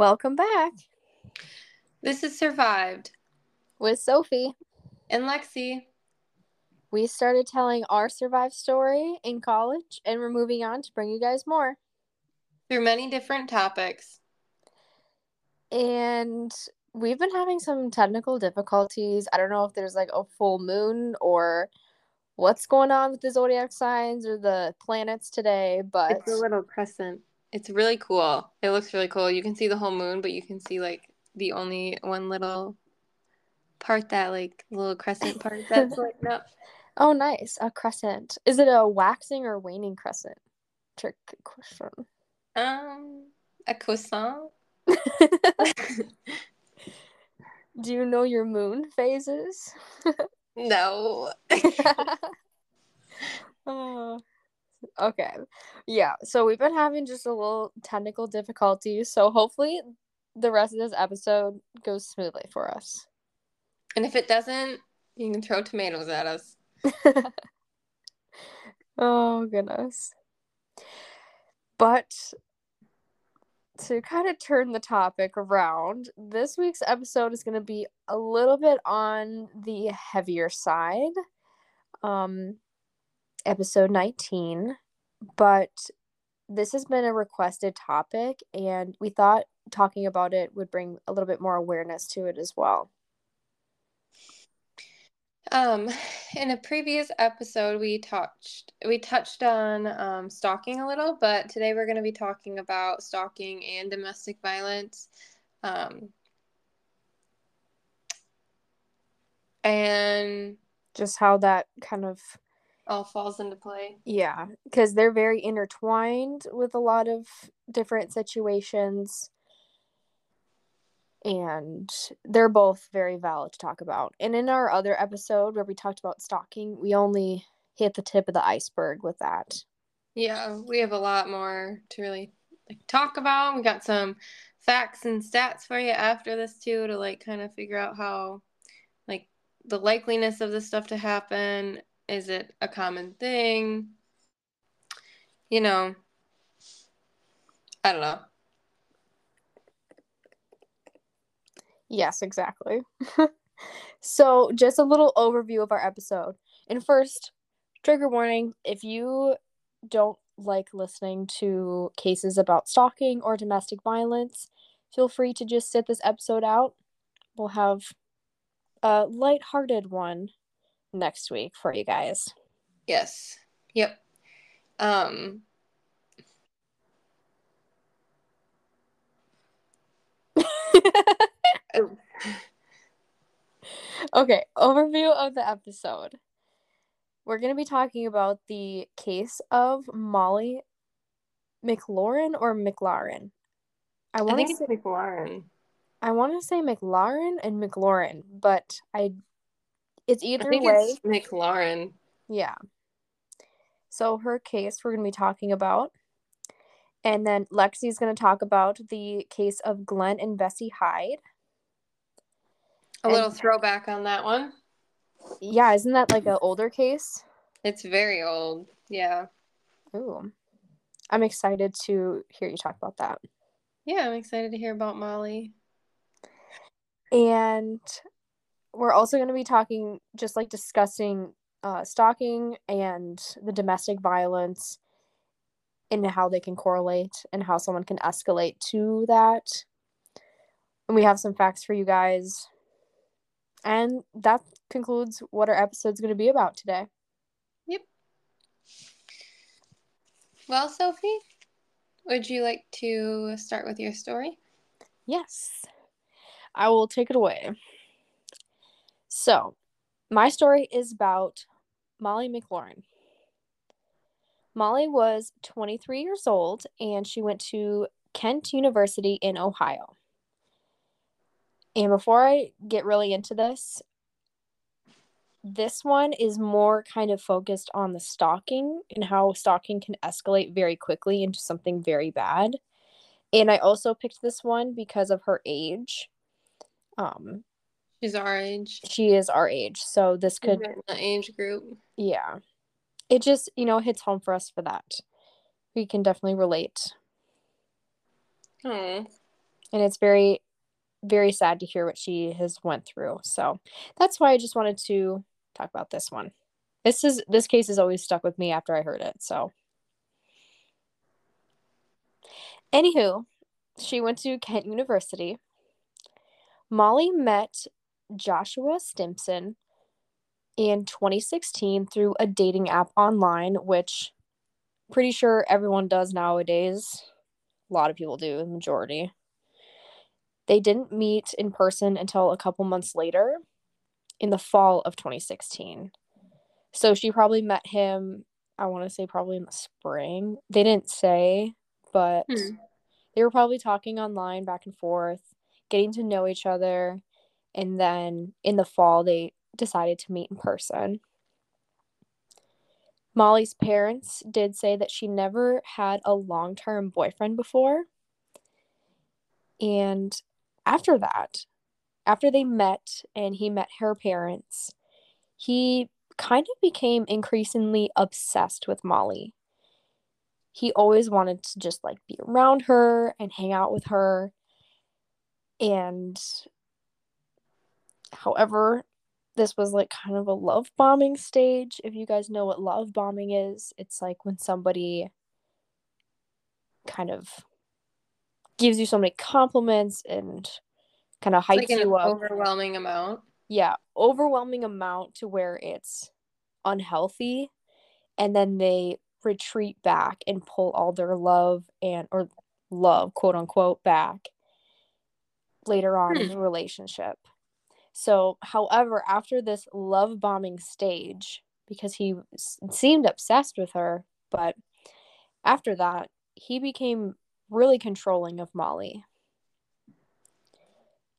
Welcome back This is Survived. with Sophie. And Lexi. We started telling our survive story in college, and we're moving on to bring you guys more. Through many different topics. And we've been having some technical difficulties. I don't know if there's like a full moon or what's going on with the zodiac signs or the planets today, but It's a little crescent. It's really cool. It looks really cool. You can see the whole moon, but you can see like the only one little part that like little crescent part that's lighting up. oh, nice. A crescent. Is it a waxing or waning crescent? Trick question. Um a croissant. Do you know your moon phases? no. Oh, okay. Yeah, so we've been having just a little technical difficulties. So hopefully the rest of this episode goes smoothly for us. And if it doesn't, you can throw tomatoes at us. oh, goodness. But to kind of turn the topic around, this week's episode is going to be a little bit on the heavier side. Um, episode 19, but this has been a requested topic, and we thought talking about it would bring a little bit more awareness to it as well. Um, in a previous episode, we touched we touched on um, stalking a little, but today we're going to be talking about stalking and domestic violence. Um, and Just how that kind of all falls into play. Yeah, because they're very intertwined with a lot of different situations. And they're both very valid to talk about. And in our other episode where we talked about stalking, we only hit the tip of the iceberg with that. Yeah, we have a lot more to really like talk about. We got some facts and stats for you after this too to like kind of figure out how like the likeliness of this stuff to happen. Is it a common thing? You know, I don't know. Yes, exactly. so, just a little overview of our episode. And first, trigger warning if you don't like listening to cases about stalking or domestic violence, feel free to just sit this episode out. We'll have a light-hearted one next week for you guys. Yes. Yep. Um okay, overview of the episode. We're going to be talking about the case of Molly McLaurin or McLaren. I I want think to it's say, McLaurin. I want to say McLaren and McLaurin, but I it's either I think way. it's McLaurin. Yeah. So her case we're going to be talking about. And then Lexi's going to talk about the case of Glen and Bessie Hyde. A And- little throwback on that one. Yeah, isn't that like an older case? It's very old. Yeah. Ooh. I'm excited to hear you talk about that. Yeah, I'm excited to hear about Molly. And we're also going to be talking, just like discussing uh, stalking and the domestic violence and how they can correlate and how someone can escalate to that. And we have some facts for you guys. And that concludes what our episode's going to be about today. Yep. Well, Sophie, would you like to start with your story? Yes, I will take it away. So, my story is about Molly McLaurin. Molly was 23 years old and she went to Kent University in Ohio. And before I get really into this, this one is more kind of focused on the stalking and how stalking can escalate very quickly into something very bad. And I also picked this one because of her age. Um, She's our age. she is our age, so this could, We're in the age group. yeah, it just you know hits home for us for that. We can definitely relate. Oh, and it's very very sad to hear what she has went through. So that's why I just wanted to talk about this one. This is this case has always stuck with me after I heard it. So anywho, she went to Kent University. Molly met Joshua Stimson in 2016 through a dating app online, which pretty sure everyone does nowadays. A lot of people do, the majority. They didn't meet in person until a couple months later in the fall of 2016. So she probably met him, I want to say probably in the spring. They didn't say, but hmm. they were probably talking online back and forth, getting to know each other. And then in the fall, they decided to meet in person. Molly's parents did say that she never had a long term boyfriend before. And after that, after they met and he met her parents, he kind of became increasingly obsessed with Molly. He always wanted to just like be around her and hang out with her. And however, this was like kind of a love bombing stage. If you guys know what love bombing is, it's like when somebody kind of gives you so many compliments and kind of hypes like you up. Overwhelming amount. Yeah, overwhelming amount to where it's unhealthy, and then they retreat back and pull all their love and or love quote unquote back later on hmm. in the relationship. So, however, after this love bombing stage, because he seemed obsessed with her, but after that, he became really controlling of Molly.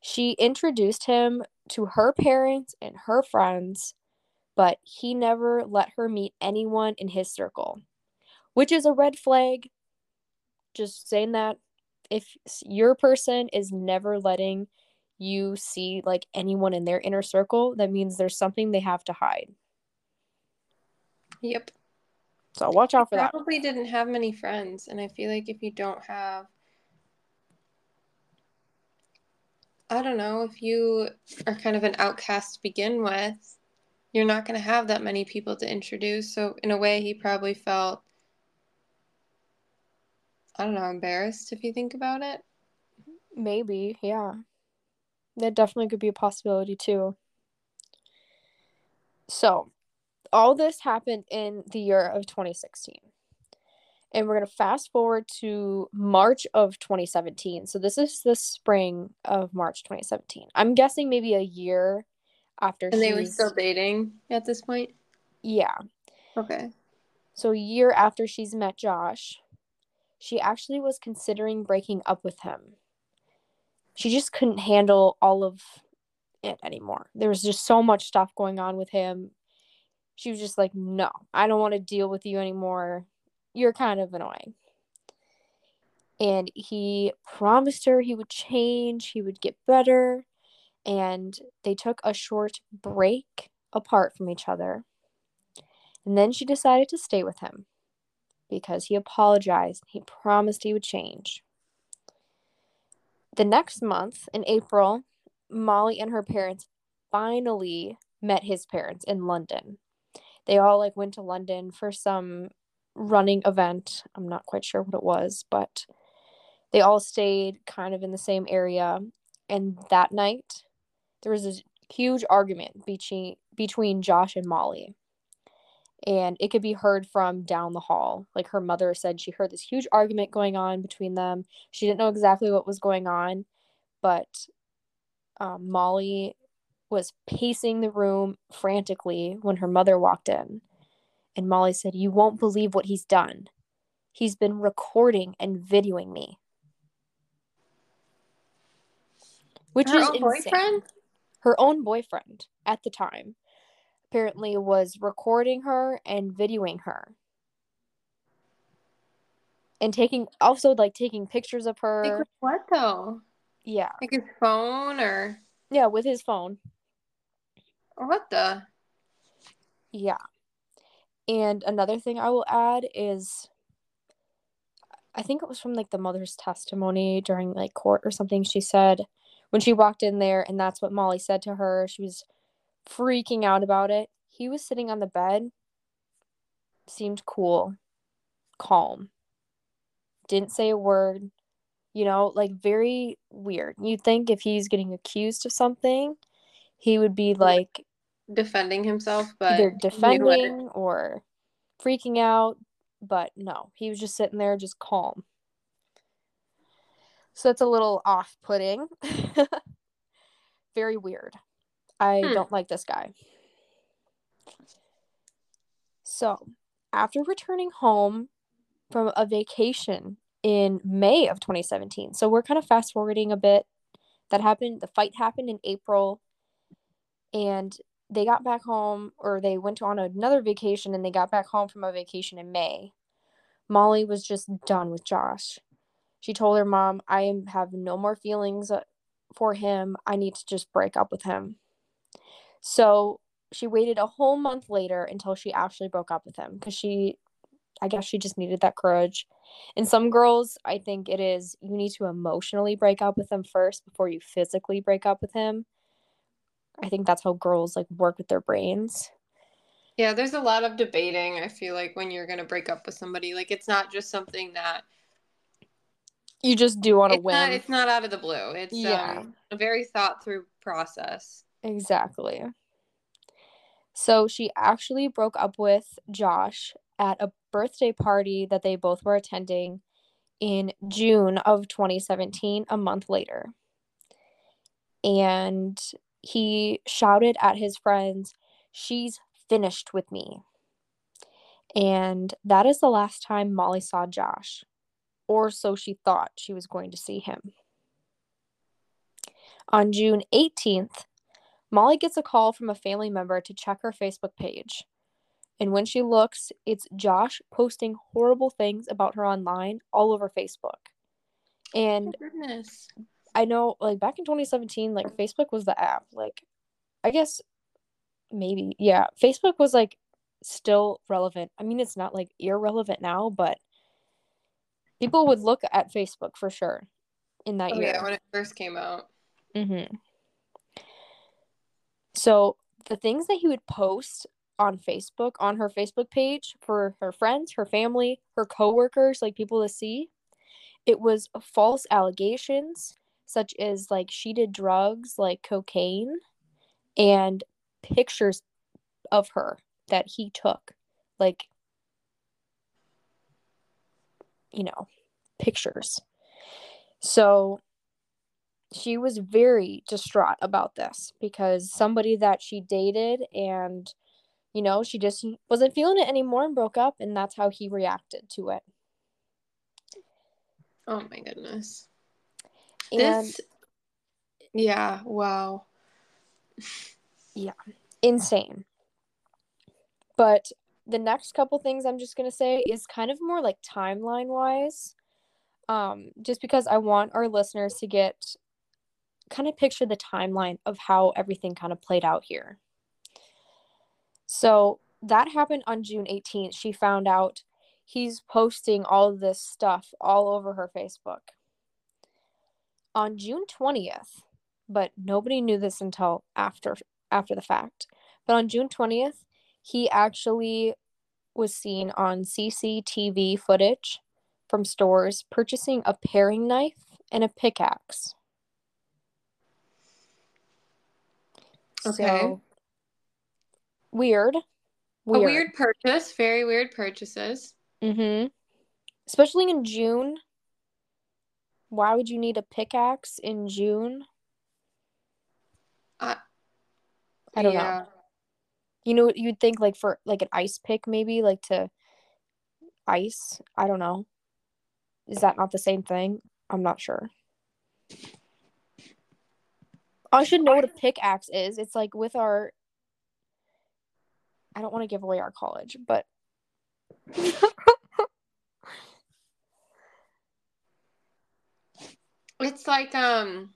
She introduced him to her parents and her friends, but he never let her meet anyone in his circle, which is a red flag. Just saying that if your person is never letting you see like anyone in their inner circle, that means there's something they have to hide. Yep. So watch out for probably that. Probably didn't have many friends, and I feel like if you don't have, I don't know, if you are kind of an outcast to begin with, you're not going to have that many people to introduce. So in a way, he probably felt, I don't know, embarrassed if you think about it. Maybe, yeah. That definitely could be a possibility too. So, all this happened in the year of 2016. And we're going to fast forward to March of 2017. So, this is the spring of March 2017. I'm guessing maybe a year after And they were still dating at this point? Yeah. Okay. So, a year after she's met Josh, she actually was considering breaking up with him. She just couldn't handle all of it anymore. There was just so much stuff going on with him she was just like, no, I don't want to deal with you anymore. You're kind of annoying. And he promised her he would change, he would get better. And they took a short break apart from each other. And then she decided to stay with him because he apologized. He promised he would change. The next month, in April, Molly and her parents finally met his parents in London they all like went to London for some running event. I'm not quite sure what it was, but they all stayed kind of in the same area. And that night, there was a huge argument between between Josh and Molly. And it could be heard from down the hall. Like her mother said, she heard this huge argument going on between them. She didn't know exactly what was going on, but um, Molly was pacing the room frantically when her mother walked in. And Molly said, You won't believe what he's done. He's been recording and videoing me. Which her is own boyfriend? Her own boyfriend at the time apparently was recording her and videoing her. And taking also like taking pictures of her. Like what though? Yeah. Like his phone or Yeah, with his phone. What the? Yeah. And another thing I will add is I think it was from like the mother's testimony during like court or something. She said when she walked in there, and that's what Molly said to her. She was freaking out about it. He was sitting on the bed, seemed cool, calm, didn't say a word, you know, like very weird. You'd think if he's getting accused of something, he would be like defending himself, but either defending or freaking out, but no, he was just sitting there just calm. So that's a little off putting. Very weird. I hmm. don't like this guy. So, after returning home from a vacation in May of 2017, so we're kind of fast forwarding a bit. That happened, the fight happened in April, and they got back home, or they went on another vacation and they got back home from a vacation in May. Molly was just done with Josh. She told her mom, I have no more feelings uh, for him. I need to just break up with him. So she waited a whole month later until she actually broke up with him because she, I guess she just needed that courage. And some girls, I think it is you need to emotionally break up with them first before you physically break up with him. I think that's how girls like work with their brains. Yeah, there's a lot of debating. I feel like when you're going to break up with somebody, like it's not just something that you just do want to whim. Not, it's not out of the blue. It's yeah. Um, a very thought through process. Exactly. So she actually broke up with Josh at a birthday party that they both were attending in June of 2017, a month later. And he shouted at his friends, She's finished with me. And that is the last time Molly saw Josh or so she thought she was going to see him. On June 18th, Molly gets a call from a family member to check her Facebook page. And when she looks, it's Josh posting horrible things about her online all over Facebook. And oh, I know, like, back in 2017, like, Facebook was the app. Like, I guess maybe, yeah, Facebook was, like, still relevant. I mean, it's not, like, irrelevant now, but people would look at Facebook for sure in that oh, year. Yeah, when it first came out. Mm-hmm. So the things that he would post on Facebook, on her Facebook page for her friends, her family, her coworkers, like people to see, it was false allegations, such as like she did drugs like cocaine and pictures of her that he took. Like you know, pictures. So she was very distraught about this because somebody that she dated and you know, she just wasn't feeling it anymore and broke up and that's how he reacted to it. Oh my goodness. And this yeah, wow. yeah, insane. But the next couple things I'm just gonna say is kind of more like timeline wise. Um, just because I want our listeners to get kind of picture the timeline of how everything kind of played out here. So that happened on June 18th. She found out he's posting all this stuff all over her Facebook. On June 20th, but nobody knew this until after after the fact. But on June 20th, he actually was seen on CCTV footage from stores purchasing a paring knife and a pickaxe. Okay. So, weird. weird. A weird purchase. Very weird purchases. Mm-hmm. Especially in June. Why would you need a pickaxe in June? Uh, I don't yeah. know. You know, you'd think like for like an ice pick, maybe like to ice. I don't know. Is that not the same thing? I'm not sure. I should know what a pickaxe is. It's like with our. I don't want to give away our college, but. it's like um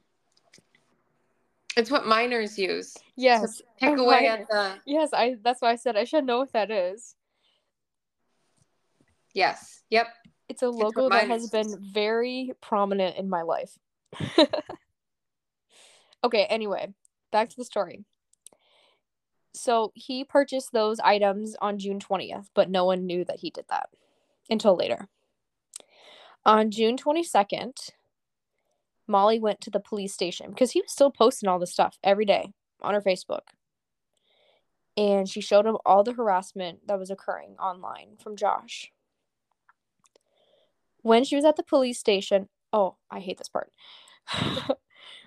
it's what miners use. Yes. pick away at the Yes, I that's why I said I should know what that is. Yes. Yep. It's a logo what that has been very prominent in my life. okay, anyway, back to the story. So he purchased those items on June 20th, but no one knew that he did that until later. On June 22nd, Molly went to the police station because he was still posting all this stuff every day on her Facebook. And she showed him all the harassment that was occurring online from Josh. When she was at the police station, oh, I hate this part.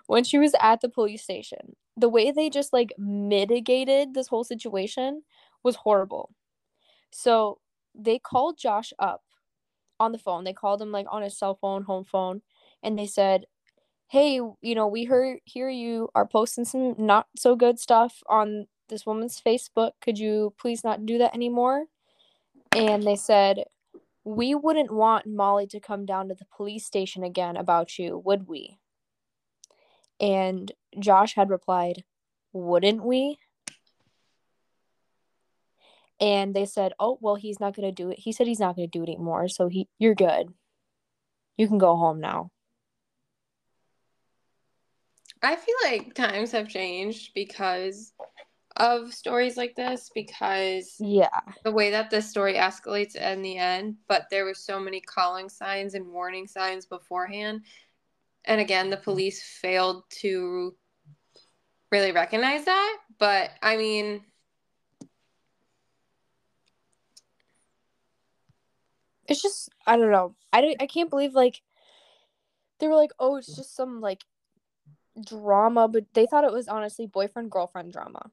when she was at the police station, the way they just like mitigated this whole situation was horrible. So they called Josh up on the phone. They called him like on his cell phone, home phone, and they said, "Hey, you know, we heard hear you are posting some not so good stuff on this woman's Facebook. Could you please not do that anymore?" And they said, "We wouldn't want Molly to come down to the police station again about you, would we?" And Josh had replied, "Wouldn't we?" and they said, "Oh, well, he's not going to do it. He said he's not going to do it anymore, so he you're good. You can go home now." I feel like times have changed because of stories like this because Yeah. the way that this story escalates in the end, but there were so many calling signs and warning signs beforehand. And again, the police failed to really recognize that. But I mean, It's just I don't know. I I can't believe like they were like, "Oh, it's just some like drama," but they thought it was honestly boyfriend girlfriend drama.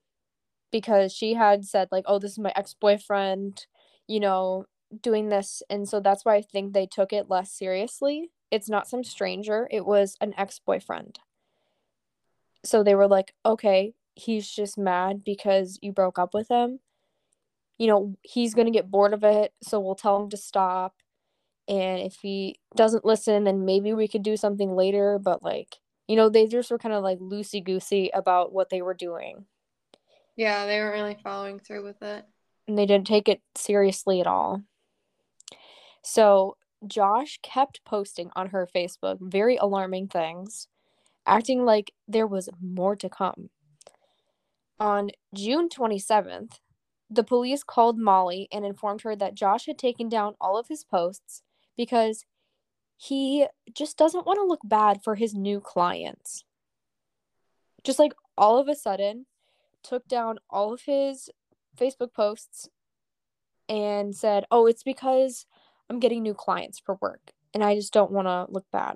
Because she had said like, "Oh, this is my ex-boyfriend, you know, doing this." And so that's why I think they took it less seriously. It's not some stranger, it was an ex-boyfriend. So they were like, "Okay, he's just mad because you broke up with him." you know, he's going to get bored of it, so we'll tell him to stop. And if he doesn't listen, then maybe we could do something later. But, like, you know, they just were kind of like loosey goosey about what they were doing. yeah, they weren't really following through with it. And they didn't take it seriously at all. So Josh kept posting on her Facebook very alarming things, acting like there was more to come. On June 27th, the police called Molly and informed her that Josh had taken down all of his posts because he just doesn't want to look bad for his new clients. Just like all of a sudden, took down all of his Facebook posts and said, Oh, it's because I'm getting new clients for work and I just don't want to look bad.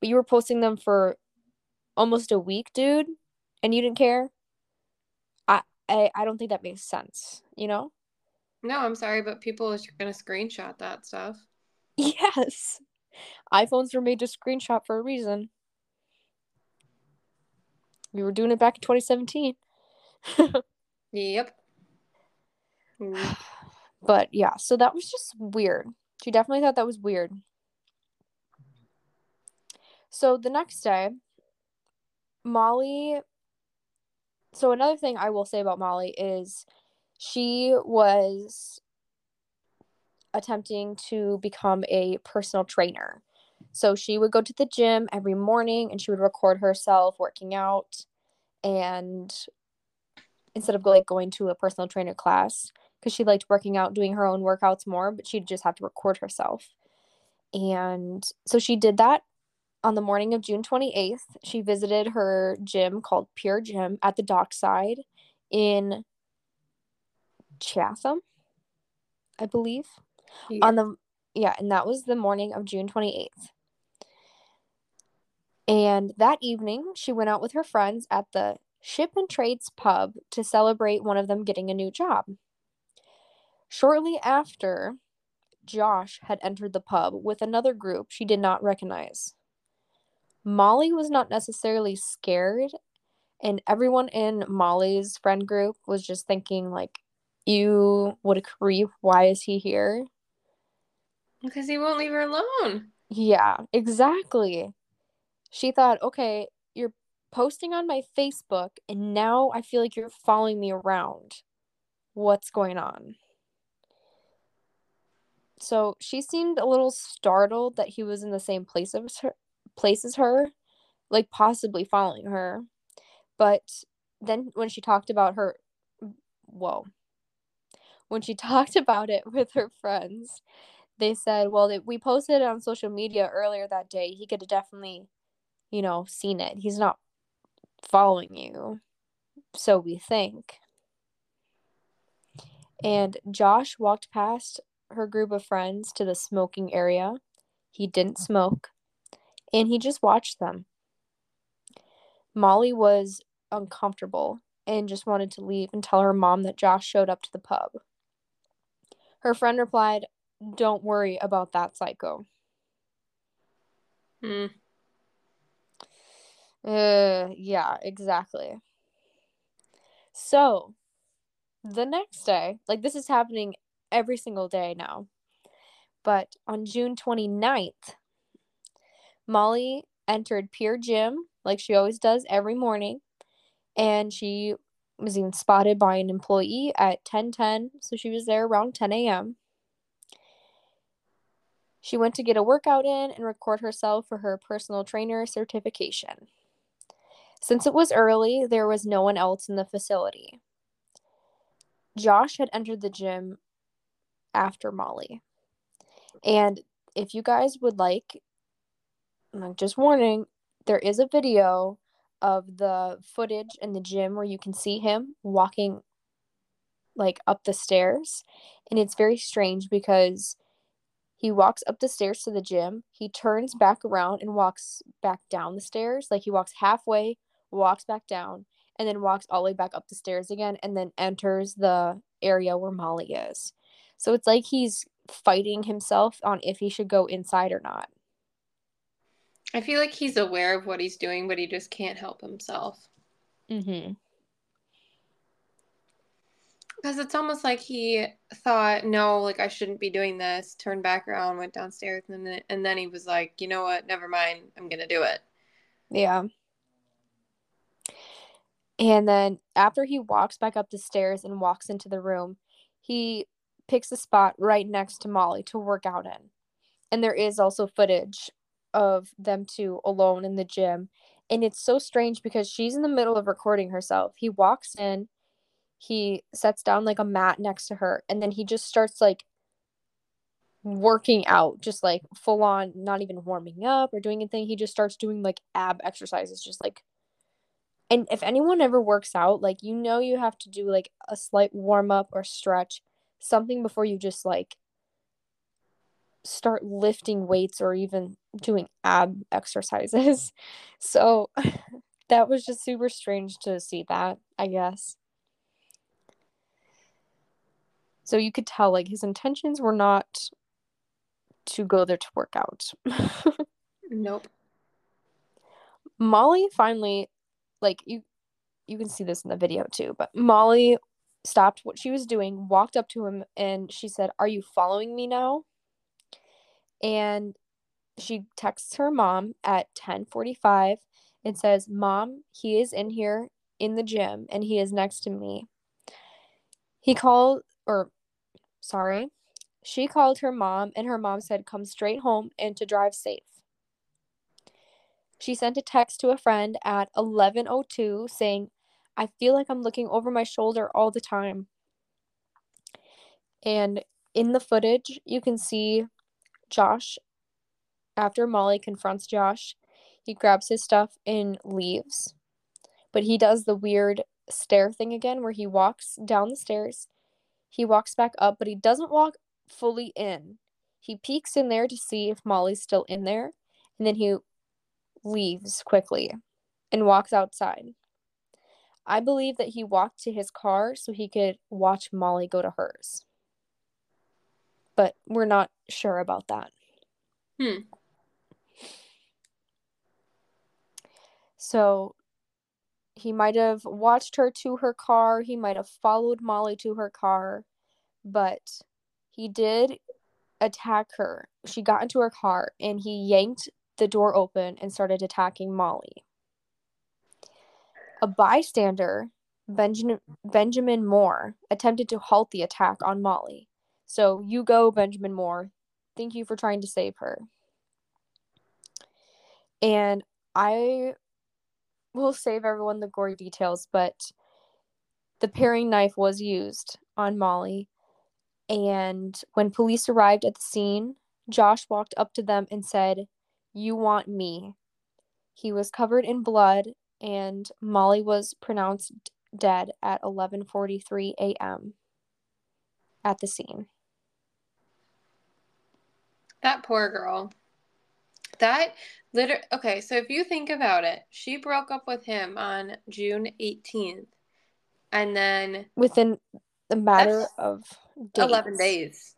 But you were posting them for almost a week, dude, and you didn't care? I, I don't think that makes sense, you know? No, I'm sorry, but people are going to screenshot that stuff. Yes. iPhones were made to screenshot for a reason. We were doing it back in 2017. Yep. Mm. but yeah, so that was just weird. She definitely thought that was weird. So the next day, Molly. So another thing I will say about Molly is she was attempting to become a personal trainer. So she would go to the gym every morning and she would record herself working out and instead of like going to a personal trainer class because she liked working out doing her own workouts more but she'd just have to record herself and so she did that on the morning of June 28th. She visited her gym called Pure Gym at the dockside in Chatham, I believe. Yeah. On the yeah, and that was the morning of June 28th. And that evening, she went out with her friends at the Ship and Trades pub to celebrate one of them getting a new job. Shortly after, Josh had entered the pub with another group she did not recognize. Molly was not necessarily scared, and everyone in Molly's friend group was just thinking, like, you what a creep. Why is he here? Because he won't leave her alone. Yeah, exactly. She thought, okay, you're posting on my Facebook, and now I feel like you're following me around. What's going on? So she seemed a little startled that he was in the same place as her, place as her, like possibly following her. But then when she talked about her, whoa, when she talked about it with her friends, they said, well, we posted it on social media earlier that day. He could have definitely, you know, seen it. He's not following you. So we think. And Josh walked past her group of friends to the smoking area. He didn't smoke. And he just watched them. Molly was uncomfortable and just wanted to leave and tell her mom that Josh showed up to the pub. Her friend replied, Don't worry about that psycho. Hmm. Uh, yeah, exactly. So, the next day, like this is happening every single day now, but on June 29th, Molly entered Pure Gym like she always does every morning, and she was even spotted by an employee at 10:10, so she was there around 10 a.m. She went to get a workout in and record herself for her personal trainer certification. Since it was early, there was no one else in the facility. Josh had entered the gym after Molly. And if you guys would like, I'm just warning, there is a video of the footage in the gym where you can see him walking like up the stairs. And it's very strange because he walks up the stairs to the gym, he turns back around and walks back down the stairs. Like he walks halfway, walks back down, and then walks all the way back up the stairs again, and then enters the area where Molly is. So it's like he's fighting himself on if he should go inside or not. I feel like he's aware of what he's doing, but he just can't help himself. Mm-hmm. Because it's almost like he thought, no, like I shouldn't be doing this. Turned back around, went downstairs, and then and then he was like, you know what? Never mind. I'm gonna do it. Yeah. And then after he walks back up the stairs and walks into the room, he picks a spot right next to Molly to work out in. And there is also footage of them two alone in the gym. And it's so strange because she's in the middle of recording herself. He walks in, he sets down like a mat next to her, and then he just starts like working out, just like full on, not even warming up or doing anything. He just starts doing like ab exercises, just like and if anyone ever works out, like you know you have to do like a slight warm up or stretch, something before you just like start lifting weights or even doing ab exercises. So that was just super strange to see that, I guess. So you could tell like his intentions were not to go there to work out. nope. Molly finally like you you can see this in the video too, but Molly stopped what she was doing, walked up to him and she said, "Are you following me now?" And she texts her mom at 10:45 and says, "Mom, he is in here in the gym and he is next to me." He called or sorry, she called her mom and her mom said, "Come straight home and to drive safe." She sent a text to a friend at 11:02 saying, "I feel like I'm looking over my shoulder all the time." And in the footage, you can see Josh after Molly confronts Josh, he grabs his stuff and leaves. But he does the weird stair thing again where he walks down the stairs. He walks back up, but he doesn't walk fully in. He peeks in there to see if Molly's still in there, and then he leaves quickly and walks outside. I believe that he walked to his car so he could watch Molly go to hers. But we're not sure about that. Hmm. So he might have watched her to her car, he might have followed Molly to her car, but he did attack her. She got into her car and he yanked the door open and started attacking Molly. A bystander, Benjamin, Benjamin Moore, attempted to halt the attack on Molly, So you go, Benjamin Moore. Thank you for trying to save her. And I will save everyone the gory details, but the paring knife was used on Molly. And when police arrived at the scene, Josh walked up to them and said, You want me. He was covered in blood, and Molly was pronounced dead at 11:43 a.m. at the scene. That poor girl. That liter okay, so if you think about it, she broke up with him on June 18th. And then within a matter of days. 11 days.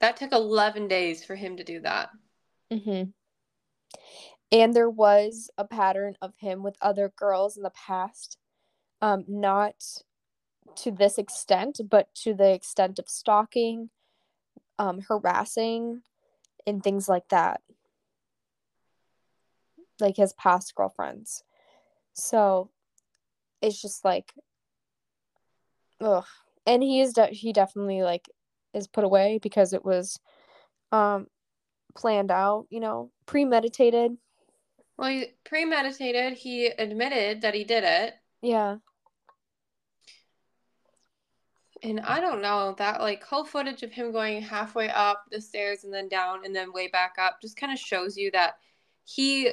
That took 11 days for him to do that. Mhm. And there was a pattern of him with other girls in the past. Um not to this extent, but to the extent of stalking, um harassing and things like that like his past girlfriends. So it's just like ugh. And he is de- he definitely like is put away because it was um planned out, you know, premeditated. Well, he premeditated. He admitted that he did it. Yeah. And I don't know that like whole footage of him going halfway up the stairs and then down and then way back up just kind of shows you that he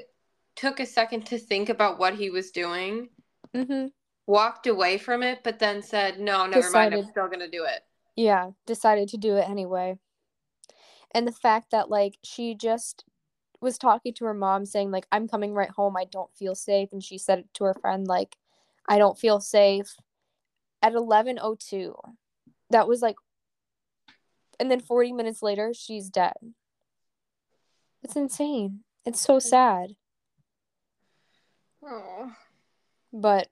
took a second to think about what he was doing, mm-hmm. walked away from it, but then said, "No, never decided, mind. I'm still gonna do it." Yeah, decided to do it anyway. And the fact that like she just was talking to her mom, saying like, "I'm coming right home. I don't feel safe," and she said it to her friend like, "I don't feel safe." At eleven oh two, that was like, and then forty minutes later, she's dead. It's insane. It's so sad. Oh. But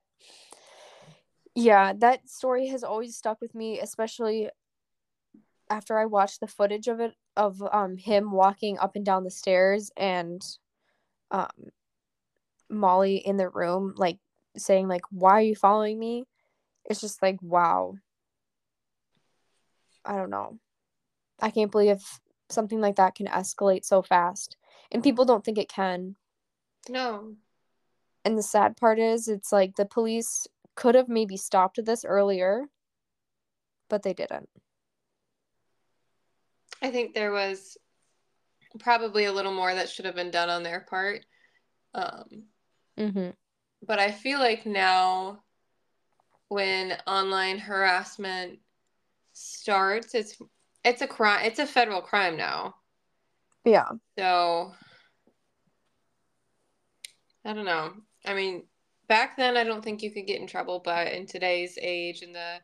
yeah, that story has always stuck with me, especially after I watched the footage of it of um him walking up and down the stairs and um Molly in the room like saying like why are you following me? It's just like wow. I don't know. I can't believe something like that can escalate so fast. And people don't think it can. No. And the sad part is, it's like the police could have maybe stopped this earlier, but they didn't. I think there was probably a little more that should have been done on their part. Um, mm-hmm. But I feel like now, when online harassment starts, it's it's a crime. It's a federal crime now. Yeah. So I don't know. I mean, back then I don't think you could get in trouble, but in today's age, in the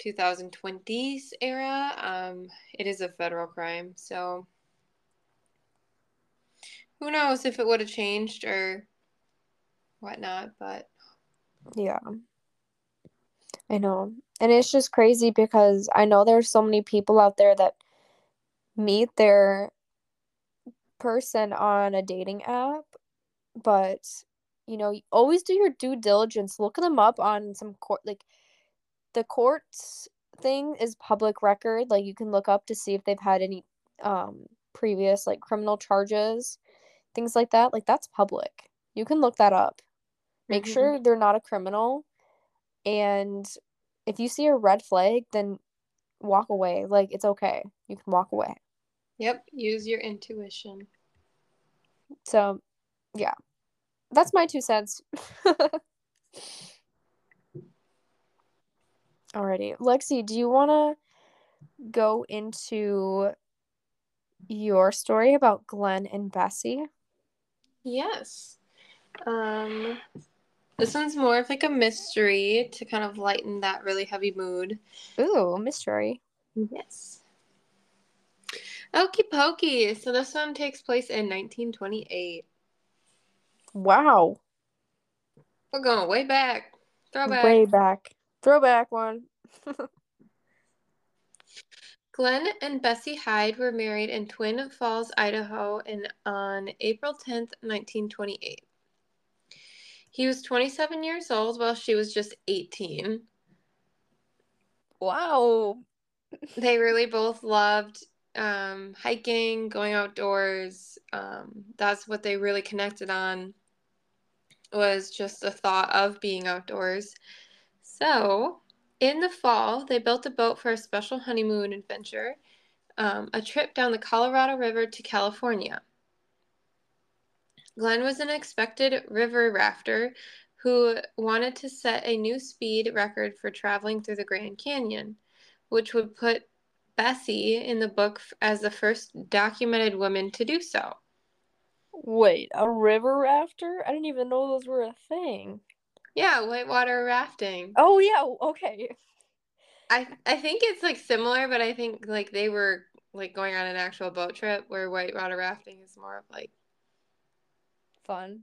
2020s era, um, it is a federal crime. So who knows if it would have changed or whatnot, but yeah. I know. And it's just crazy because I know there's so many people out there that meet their person on a dating app, but you know, always do your due diligence. Look them up on some court like the courts thing is public record. Like you can look up to see if they've had any um previous like criminal charges, things like that. Like that's public. You can look that up. Make mm-hmm. sure they're not a criminal. And if you see a red flag, then walk away. Like it's okay. You can walk away. Yep, use your intuition. So, yeah that's my two cents. Alrighty. Lexi, do you want to go into your story about Glen and Bessie? Yes. Um, this one's more of like a mystery to kind of lighten that really heavy mood. Ooh, mystery. Yes. Okie pokey. So this one takes place in 1928. Wow. We're going way back. Throwback. Way back. Throwback one. Glen and Bessie Hyde were married in Twin Falls, Idaho, in, on April 10th, 1928. He was 27 years old while she was just 18. Wow. they really both loved um, hiking, going outdoors. Um, that's what they really connected on was just the thought of being outdoors. So, in the fall, they built a boat for a special honeymoon adventure, um, a trip down the Colorado River to California. Glen was an expected river rafter who wanted to set a new speed record for traveling through the Grand Canyon, which would put Bessie in the book as the first documented woman to do so. Wait, a river rafter? I didn't even know those were a thing. Yeah, whitewater rafting. Oh yeah, okay. I I think it's like similar, but I think like they were like going on an actual boat trip where whitewater rafting is more of like fun.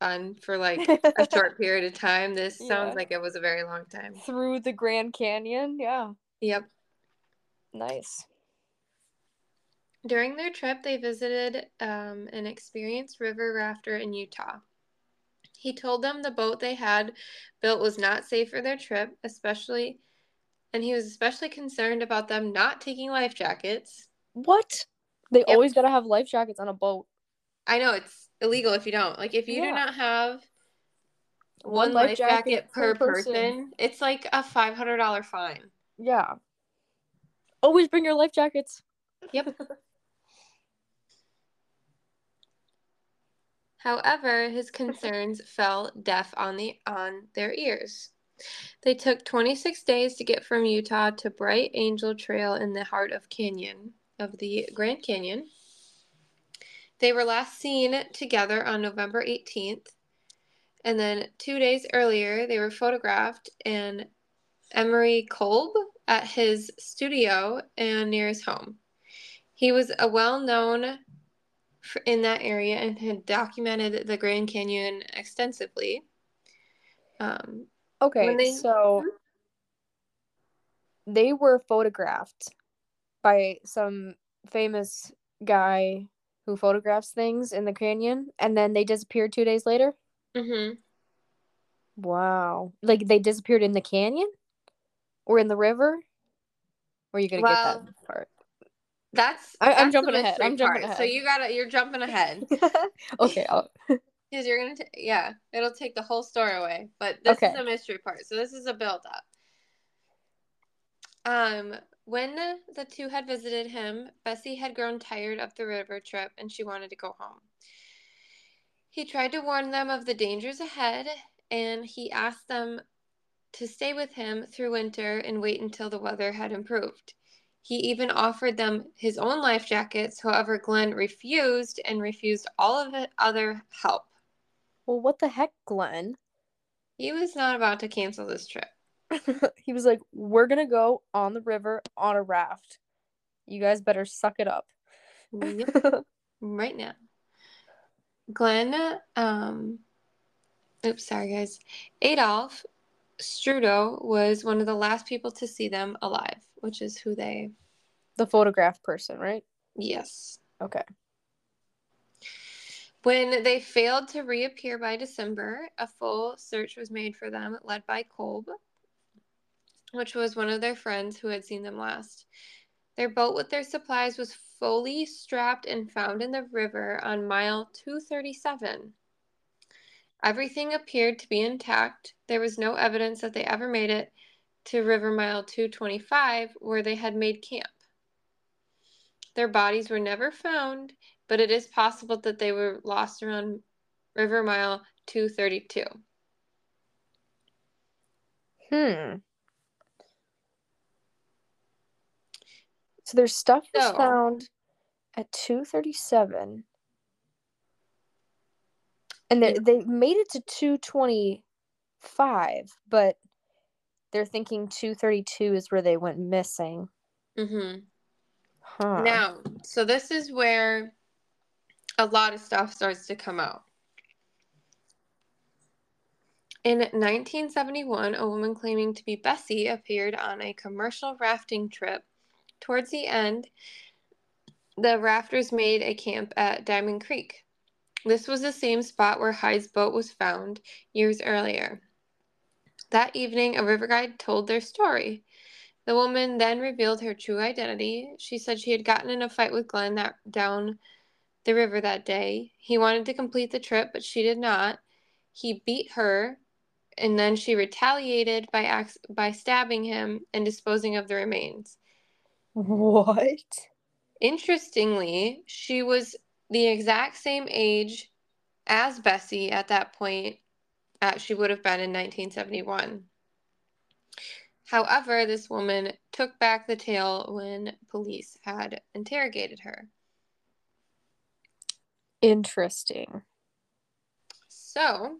Fun for like a short period of time. This Yeah. sounds like it was a very long time. Through the Grand Canyon, yeah. Yep. Nice. During their trip, they visited um, an experienced river rafter in Utah. He told them the boat they had built was not safe for their trip, especially, and he was especially concerned about them not taking life jackets. What? They Yep. always gotta have life jackets on a boat. I know it's illegal if you don't. Like, if you do not have one, life, jacket, per person. it's like a $500 fine. Yeah. Always bring your life jackets. Yep. However, his concerns fell deaf on the on their ears. They took 26 days to get from Utah to Bright Angel Trail in the heart of Canyon of the Grand Canyon. They were last seen together on November 18th, and then 2 days earlier they were photographed in Emery Kolb at his studio and near his home. He was a well-known f- in that area and had documented the Grand Canyon extensively. Um, Okay, they- so they were photographed by some famous guy who photographs things in the canyon, and then they disappeared two days later. mhm. Wow, like they disappeared in the canyon or in the river. Or you gonna Well, get that? That's I- I'm that's jumping ahead. I'm jumping part. So you gotta you're jumping ahead okay, because you're gonna t- yeah it'll take the whole story away. But this Okay. is the mystery part. So this is a build up. Um, when the two had visited him, Bessie had grown tired of the river trip and she wanted to go home. He tried to warn them of the dangers ahead and he asked them to stay with him through winter and wait until the weather had improved. He even offered them his own life jackets, however, Glen refused and refused all of the other help. well, what the heck, Glen? He was not about to cancel this trip. he was like, "We're gonna go on the river on a raft. You guys better suck it up." Yep. right now. Glen, um, oops, sorry guys. Adolph Sutro was one of the last people to see them alive, which is who they, the photograph person, right? yes. Okay. When they failed to reappear by December, a full search was made for them, led by Kolb, which was one of their friends who had seen them last. Their boat with their supplies was fully strapped and found in the river on mile 237. Everything appeared to be intact. There was no evidence that they ever made it to River Mile 225, where they had made camp. Their bodies were never found, but it is possible that they were lost around River Mile 232. Hmm. So their stuff was So- found at two thirty seven, and they they made it to two twenty five, but they're thinking two thirty two is where they went missing. Mm-hmm. Huh. Now, so this is where a lot of stuff starts to come out. In 1971, a woman claiming to be Bessie appeared on a commercial rafting trip. Towards the end, the rafters made a camp at Diamond Creek. This was the same spot where Hyde's boat was found years earlier. That evening, a river guide told their story. The woman then revealed her true identity. She said she had gotten in a fight with Glen that down the river that day. He wanted to complete the trip, but she did not. He beat her, and then she retaliated by ax- by stabbing him and disposing of the remains. What? Interestingly, she was the exact same age as Bessie at that point as she would have been in 1971. However, this woman took back the tale when police had interrogated her. Interesting. So,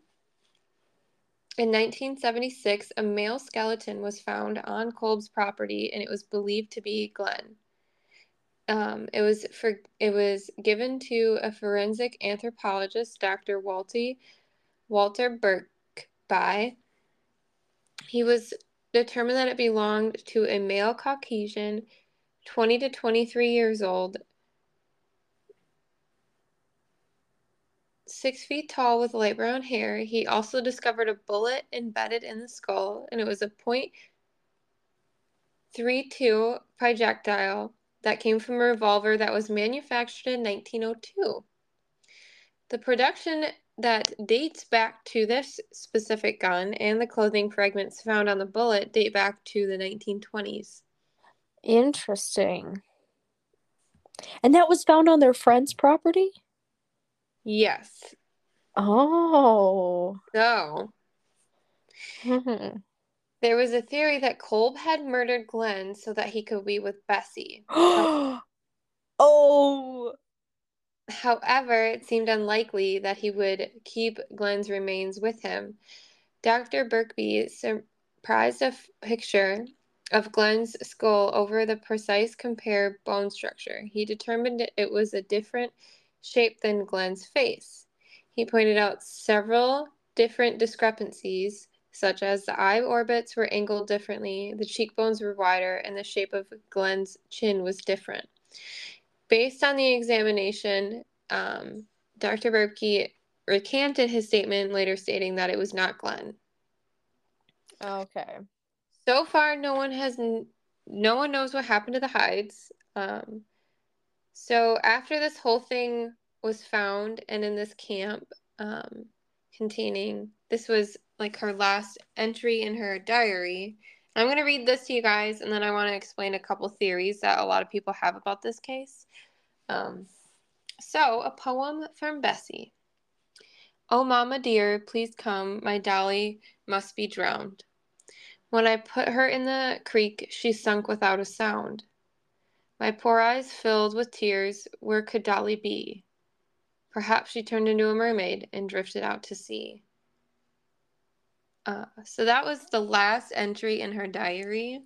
in 1976, a male skeleton was found on Kolb's property, and it was believed to be Glen. Um, it was for it was given to a forensic anthropologist, Dr. Walty, Walter Burke. By he was determined that it belonged to a male Caucasian, 20 to 23 years old, six feet tall with light brown hair. He also discovered a bullet embedded in the skull, and it was a .32 projectile that came from a revolver that was manufactured in 1902. The production that dates back to this specific gun and the clothing fragments found on the bullet date back to the 1920s. Interesting. And that was found on their friend's property? Yes. Oh. So, mm-hmm. there was a theory that Kolb had murdered Glen so that he could be with Bessie. oh. However, it seemed unlikely that he would keep Glen's remains with him. Dr. Birkby surprised a picture of Glen's skull over the precise compare bone structure. He determined it was a different shape than Glen's face. He pointed out several different discrepancies, such as the eye orbits were angled differently, the cheekbones were wider, and the shape of Glen's chin was different. Based on the examination, um, Dr. Birkby recanted his statement, later stating that it was not Glen. Okay. So far, no one has, no one knows what happened to the Hydes. Um, so after this whole thing was found, and in this camp um, containing, this was like her last entry in her diary. I'm going to read this to you guys, and then I want to explain a couple theories that a lot of people have about this case. Um, so, a poem from Bessie. Oh, mamma dear, please come, my dolly must be drowned. When I put her in the creek, she sunk without a sound. My poor eyes filled with tears, where could Dolly be? Perhaps she turned into a mermaid and drifted out to sea. Uh, so that was the last entry in her diary.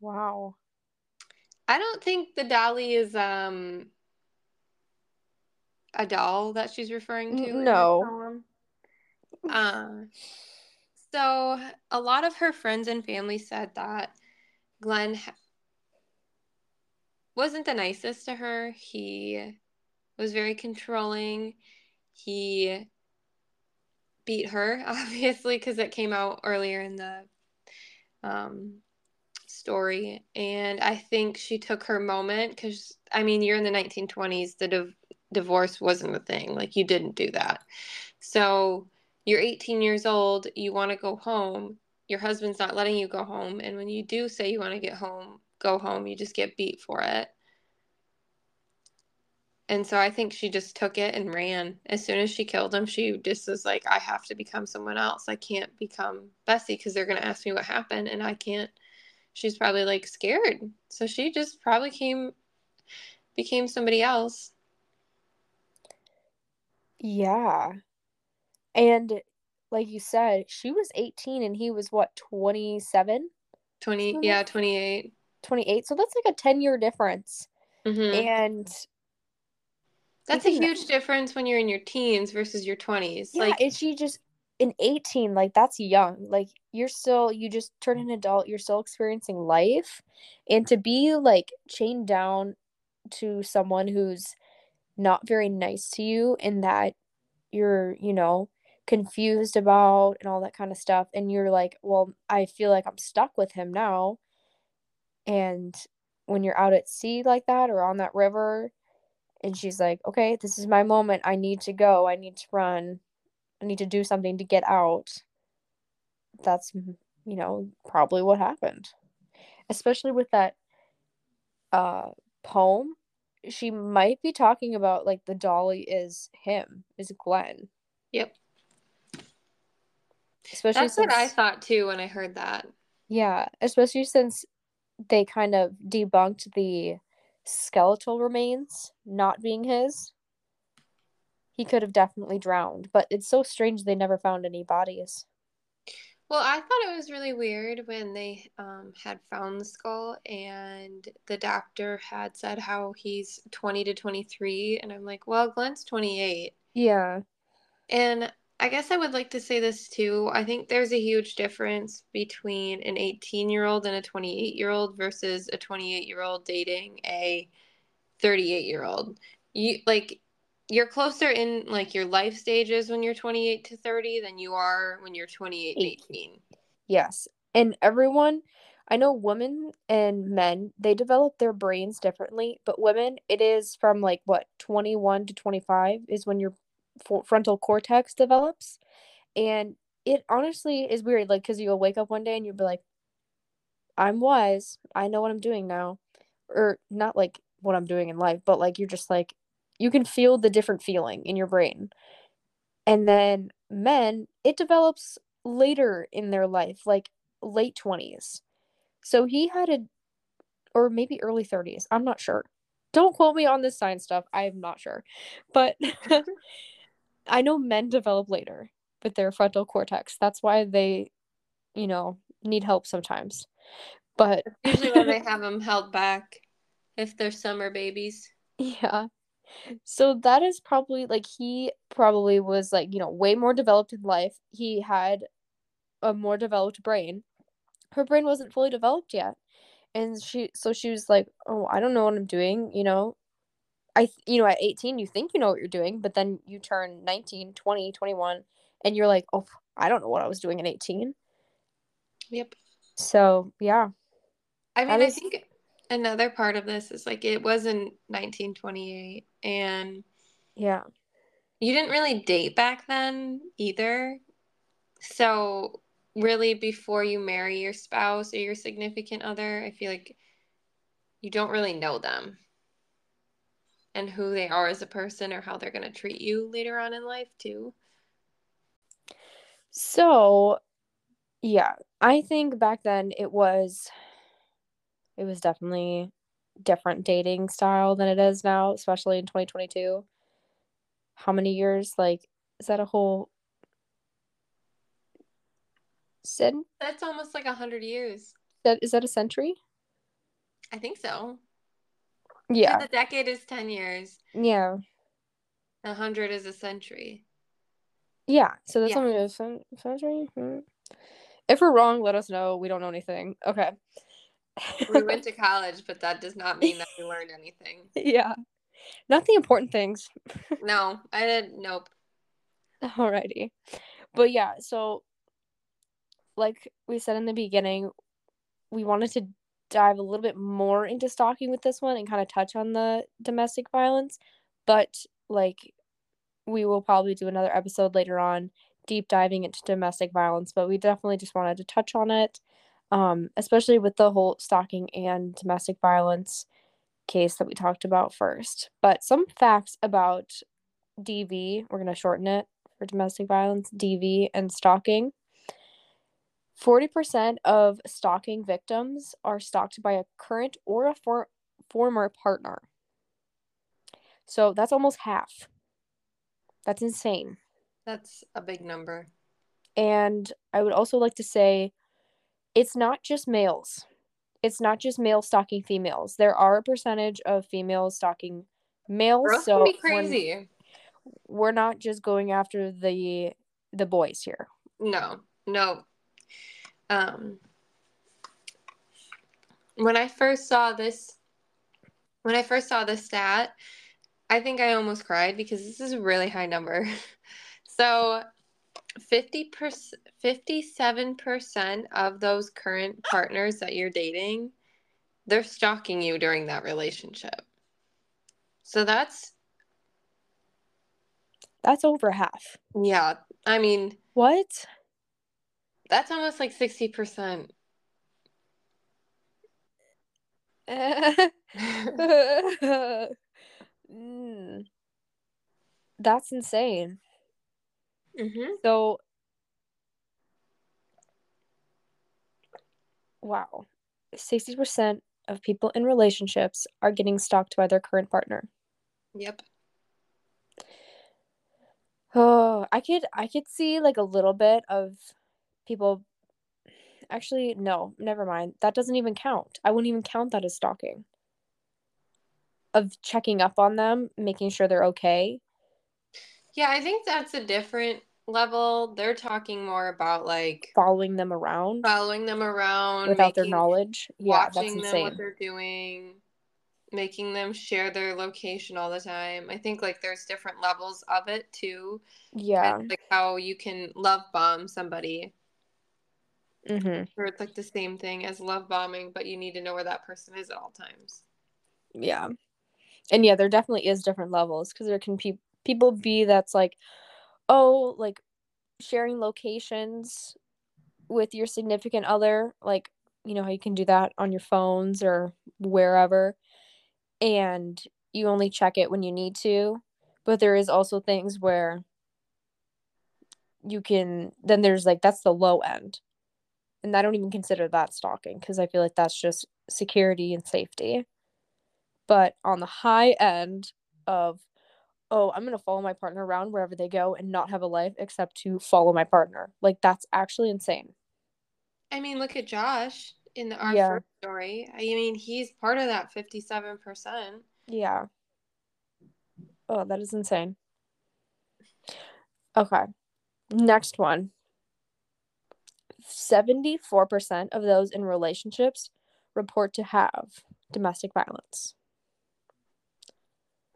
Wow. I don't think the dolly is um a doll that she's referring to. No. Uh, so a lot of her friends and family said that Glen wasn't the nicest to her. He was very controlling. He beat her, obviously, because it came out earlier in the um, story. And I think she took her moment because, I mean, you're in the 1920s. The div- divorce wasn't a thing. Like, you didn't do that. So you're 18 years old. You want to go home. Your husband's not letting you go home. And when you do say you want to get home, go home, you just get beat for it. And so I think she just took it and ran. As soon as she killed him, she just was like, I have to become someone else. I can't become Bessie because they're going to ask me what happened and I can't. She's probably like scared. So she just probably came, became somebody else. Yeah. And like you said, she was 18 and he was what, 27? 20, yeah, 28. 28. So that's like a 10 year difference. Mm-hmm. And that's a huge difference when you're in your teens versus your 20s. Yeah, like and she just in 18, like that's young. Like you're still you just turn an adult, you're still experiencing life. And to be like chained down to someone who's not very nice to you and that you're, you know, confused about and all that kind of stuff and you're like well i feel like i'm stuck with him now and when you're out at sea like that or on that river and she's like okay this is my moment. I need to go. I need to run. I need to do something to get out. That's you know probably what happened. Especially with that uh poem she might be talking about like the dolly is him is glen. Yep. especially That's what I thought too when I heard that. Yeah, especially since they kind of debunked the skeletal remains not being his. He could have definitely drowned, but it's so strange they never found any bodies. Well, I thought it was really weird when they um, had found the skull and the doctor had said how he's 20 to 23. And I'm like, well, Glen's 28. Yeah. And I guess I would like to say this too. I think there's a huge difference between an 18 year old and a 28 year old versus a 28 year old dating a 38 year old. You like you're closer in like your life stages when you're 28 to 30 than you are when you're 28 and 18. Yes. And everyone, I know women and men, they develop their brains differently, but women, it is from like what, 21 to 25 is when your frontal cortex develops. And it honestly is weird, like, because you'll wake up one day and you'll be like, I'm wise. I know what I'm doing now. Or not like what I'm doing in life, but like you're just like, you can feel the different feeling in your brain. And then men, it develops later in their life, like late 20s. So he had a, or maybe early 30s. I'm not sure. Don't quote me on this science stuff. I'm not sure. But I know men develop later with their frontal cortex. That's why they, you know, need help sometimes. But Usually when they have them held back if they're summer babies. Yeah. So that is probably like he probably was like, you know, way more developed in life. He had a more developed brain. Her brain wasn't fully developed yet. And she so she was like, "Oh, I don't know what I'm doing, you know. I you know, at 18 you think you know what you're doing, but then you turn 19, 20, 21 and you're like, "Oh, I don't know what I was doing at 18." Yep. So, yeah. I mean, That I think another part of this is like it was in 1928 and Yeah. you didn't really date back then either. So, really, before you marry your spouse or your significant other, I feel like you don't really know them and who they are as a person or how they're going to treat you later on in life, too. So, yeah, I think back then it was it was definitely different dating style than it is now, especially in 2022. How many years? Like, is that a whole cen- That's almost like a 100 years. that is that a century? I think so. Yeah. The decade is 10 years, Yeah. a 100 is a century. Yeah. So that's Yeah. only a cen- century. Hmm. If we're wrong, let us know. We don't know anything. Okay. We went to college, but that does not mean that we learned anything. yeah. Not the important things. No, I didn't. Nope. Alrighty. But yeah, so like we said in the beginning, we wanted to dive a little bit more into stalking with this one and kind of touch on the domestic violence. But like we will probably do another episode later on deep diving into domestic violence, but we definitely just wanted to touch on it. Um, especially with the whole stalking and domestic violence case that we talked about first. But some facts about DV, we're going to shorten it for domestic violence, DV, and stalking. 40% of stalking victims are stalked by a current or a for- former partner. So that's almost half. That's insane. That's a big number. And I would also like to say it's not just males. It's not just male stalking females. There are a percentage of females stalking males. Girls so be we're- crazy. we're not just going after the the boys here. No, no. Um, when I first saw this, when I first saw this stat, I think I almost cried because this is a really high number. So, 50 percent 57% of those current partners that you're dating they're stalking you during that relationship so that's That's over half. yeah i mean What? That's almost like 60% Mm. That's insane. mm-hmm. So, wow. 60% of people in relationships are getting stalked by their current partner. yep Oh, I could I could see like a little bit of people Actually, no, never mind. That doesn't even count. I wouldn't even count that as stalking. Of checking up on them, making sure they're okay. yeah i think that's a different level they're talking more about like following them around following them around without their knowledge. Yeah, that's watching them what they're doing making them share their location all the time i think like there's different levels of it too Yeah. Of like how you can love bomb somebody hmm or it's like the same thing as love bombing but you need to know where that person is at all times Yeah. And yeah, there definitely is different levels because there can be people be that's like, oh, like sharing locations with your significant other, like you know how you can do that on your phones or wherever, and you only check it when you need to. But there is also things where you can then there's like that's the low end. And I don't even consider that stalking because I feel like that's just security and safety. But on the high end of, oh, I'm going to follow my partner around wherever they go and not have a life except to follow my partner. Like, that's actually insane. i mean look at josh in our Yeah. story i mean he's part of that 57% Yeah. Oh, that is insane. Okay. Next one 74% of those in relationships report to have domestic violence.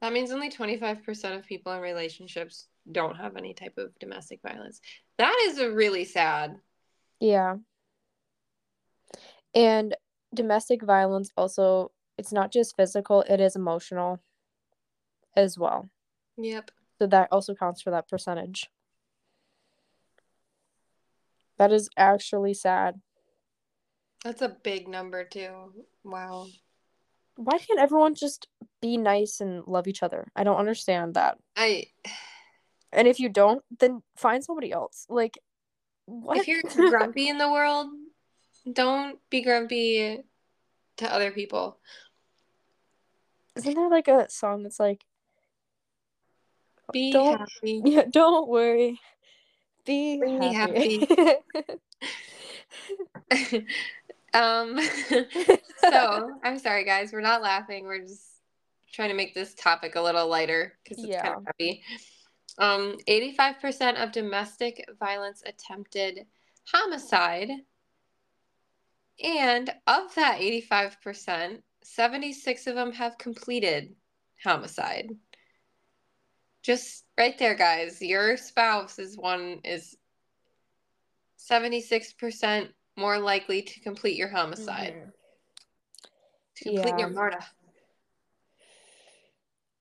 that means only 25% of people in relationships don't have any type of domestic violence that is a really sad Yeah. And domestic violence also, it's not just physical, it is emotional as well. yep So that also counts for that percentage. That is actually sad. That's a big number too. Wow. Why can't everyone just be nice and love each other? I don't understand that. I And if you don't, then find somebody else. Like, what? if you're grumpy in the world, don't be grumpy to other people. Isn't there like a song that's like, Be Don't- happy. yeah, don't worry, be, Be happy. um so I'm sorry guys, we're not laughing. We're just trying to make this topic a little lighter because it's kind of heavy. Um, 85% of domestic violence attempted homicide. And of that 85%, 76 of them have completed homicide. Just right there, guys. Your spouse is one is 76% more likely to complete your homicide, Mhm. to complete your murder.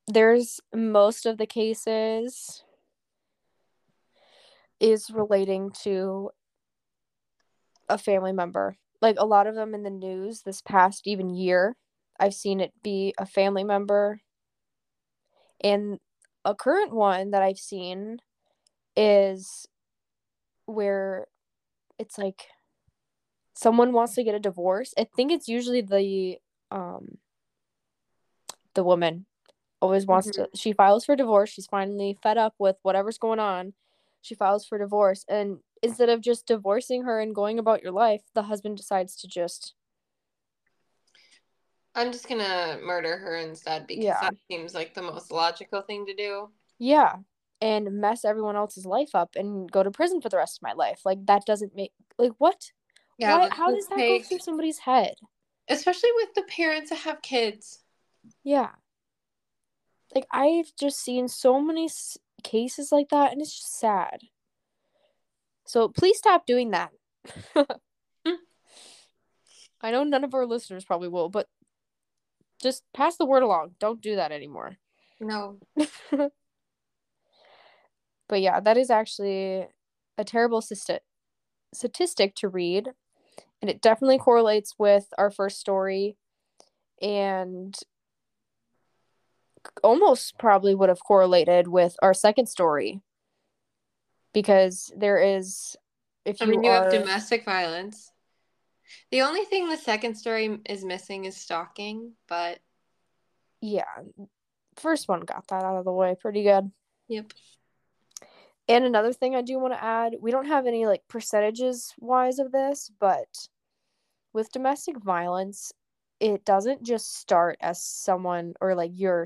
there's most of the cases is relating to a family member. Like a lot of them in the news this past even year, I've seen it be a family member. And a current one that I've seen is where it's like someone wants to get a divorce. I think it's usually the um the woman always wants to she files for divorce. She's finally fed up with whatever's going on. She files for divorce. And instead of just divorcing her and going about your life the husband decides to just I'm just gonna murder her instead because Yeah. that seems like the most logical thing to do. yeah and mess everyone else's life up and go to prison for the rest of my life like that doesn't make like what Yeah, Why, how does that take- go through somebody's head especially with the parents that have kids. yeah like i've just seen so many s- cases like that and it's just sad So please stop doing that. Hmm. I know none of our listeners probably will, but just pass the word along. Don't do that anymore. No. but yeah, that is actually a terrible sti- statistic to read. And it definitely correlates with our first story and almost probably would have correlated with our second story because there is if you, I mean, you are, have domestic violence. The only thing the second story is missing is stalking, but yeah, first one got that out of the way pretty good. Yep. And another thing I do want to add, we don't have any like percentages wise of this, but with domestic violence, it doesn't just start as someone or like your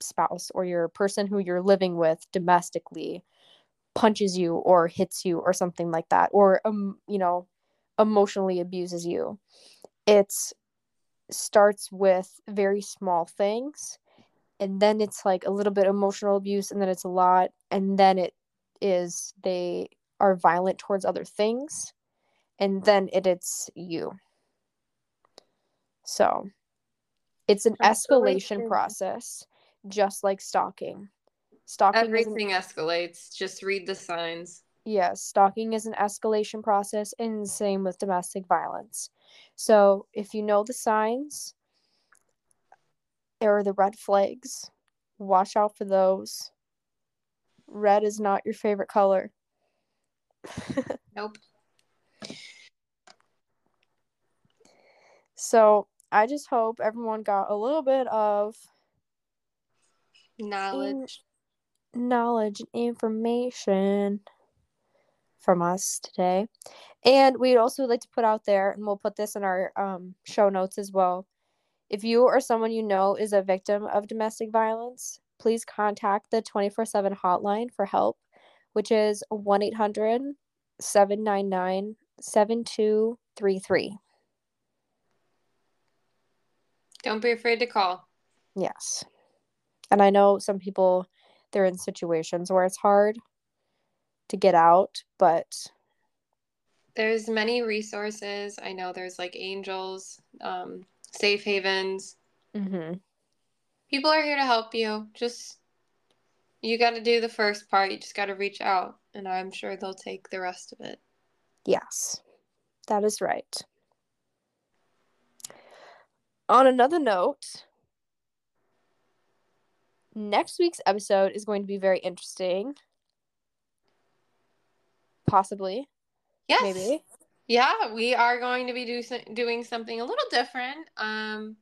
spouse or your person who you're living with domestically punches you or hits you or something like that or um you know emotionally abuses you it starts with very small things and then it's like a little bit emotional abuse and then it's a lot and then it is they are violent towards other things and then it it's you so it's an escalation process just like stalking Stalking everything escalates. Just read the signs. Yes, stalking is an escalation process, and same with domestic violence. So if you know the signs or the red flags, watch out for those. Red is not your favorite color. nope. So I just hope everyone got a little bit of knowledge knowledge and information from us today. And we'd also like to put out there, and we'll put this in our um, show notes as well. If you or someone you know is a victim of domestic violence, please contact the 24 7 hotline for help, which is 1 800 799 7233. Don't be afraid to call. Yes. And I know some people they're in situations where it's hard to get out, but there's many resources. I know there's like angels, um, safe havens. Mm-hmm. People are here to help you. Just you got to do the first part. You just got to reach out, and I'm sure they'll take the rest of it. Yes, that is right. On another note, next week's episode is going to be very interesting. Possibly. Yes. Maybe. Yeah, we are going to be do, doing something a little different. Um,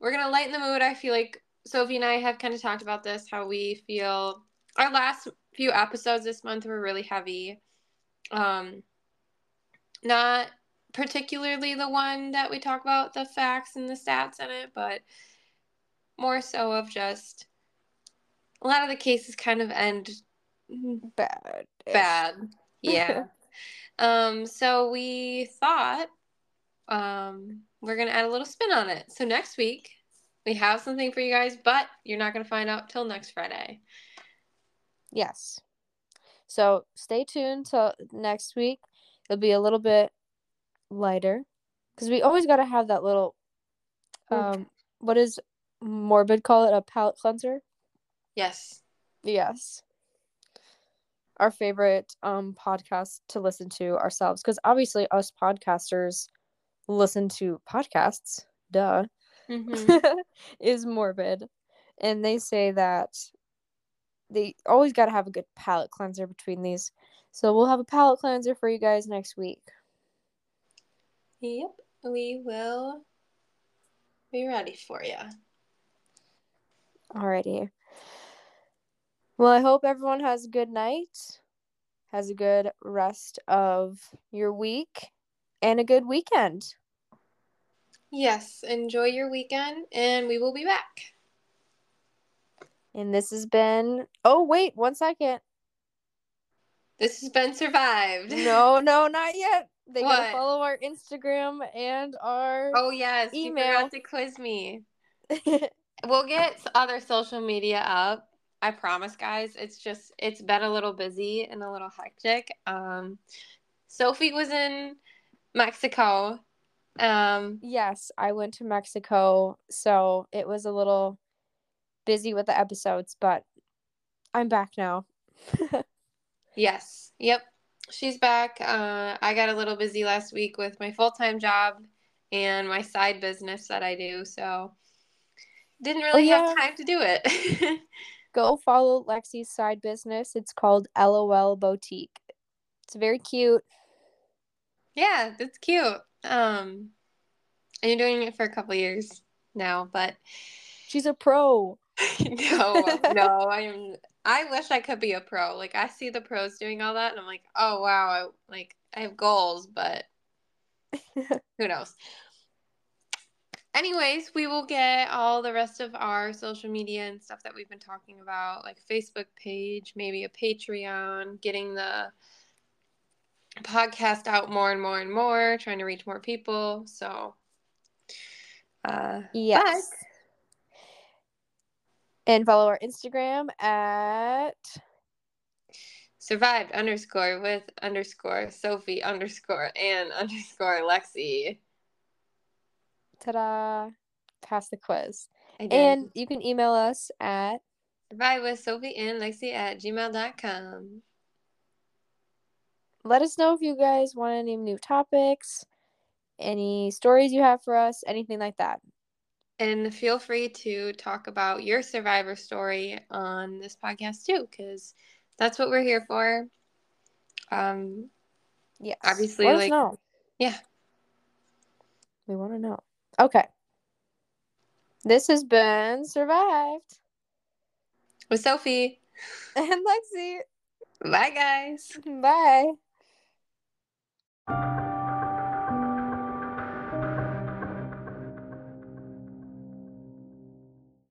we're going to lighten the mood. I feel like Sophie and I have kind of talked about this, how we feel. Our last few episodes this month were really heavy. Um, not particularly the one that we talk about the facts and the stats in it, but more so of just a lot of the cases kind of end bad. Bad. Yeah. um, so we thought um, we're going to add a little spin on it. So next week, we have something for you guys, but you're not going to find out till next Friday. Yes. So stay tuned till next week. It'll be a little bit lighter because we always got to have that little, um, what is morbid call it a palate cleanser? Yes. Yes. Our favorite um podcast to listen to ourselves because obviously us podcasters listen to podcasts. Duh. Mm-hmm. is morbid, and they say that they always got to have a good palate cleanser between these. So we'll have a palate cleanser for you guys next week. Yep, we will be ready for you. Alrighty. Well, I hope everyone has a good night, has a good rest of your week, and a good weekend. Yes, enjoy your weekend, and we will be back. And this has been. Oh, wait, one second. This has been survived. No, no, not yet. They what? gotta follow our Instagram and our. Oh yes, email. you forgot to quiz me. we'll get other social media up I promise, guys. It's just it's been a little busy and a little hectic. Um, Sophie was in Mexico. Um, yes, I went to Mexico, so it was a little busy with the episodes, but I'm back now. yes. Yep. She's back. Uh, I got a little busy last week with my full time job and my side business that I do, so didn't really oh, yeah. have time to do it. Go follow Lexi's side business. It's called LOL Boutique. It's very cute. Yeah, it's cute. Um, and you're doing it for a couple years now, but she's a pro. no, no, I am. I wish I could be a pro. Like I see the pros doing all that, and I'm like, oh wow, I like I have goals, but who knows? Anyways, we will get all the rest of our social media and stuff that we've been talking about, like Facebook page, maybe a Patreon, getting the podcast out more and more and more, trying to reach more people. So, uh, yes. But... And follow our Instagram at survived underscore with underscore Sophie underscore and underscore Lexi. Ta-da! Pass the quiz. And you can email us at survive with Sophie and Lexi at gmail.com. Let us know if you guys want any new topics, any stories you have for us, anything like that. And feel free to talk about your survivor story on this podcast too, because that's what we're here for. Um, yeah, obviously, Let like, yeah, we want to know. Okay. This has been Survived with Sophie and Lexi. Bye, guys. Bye.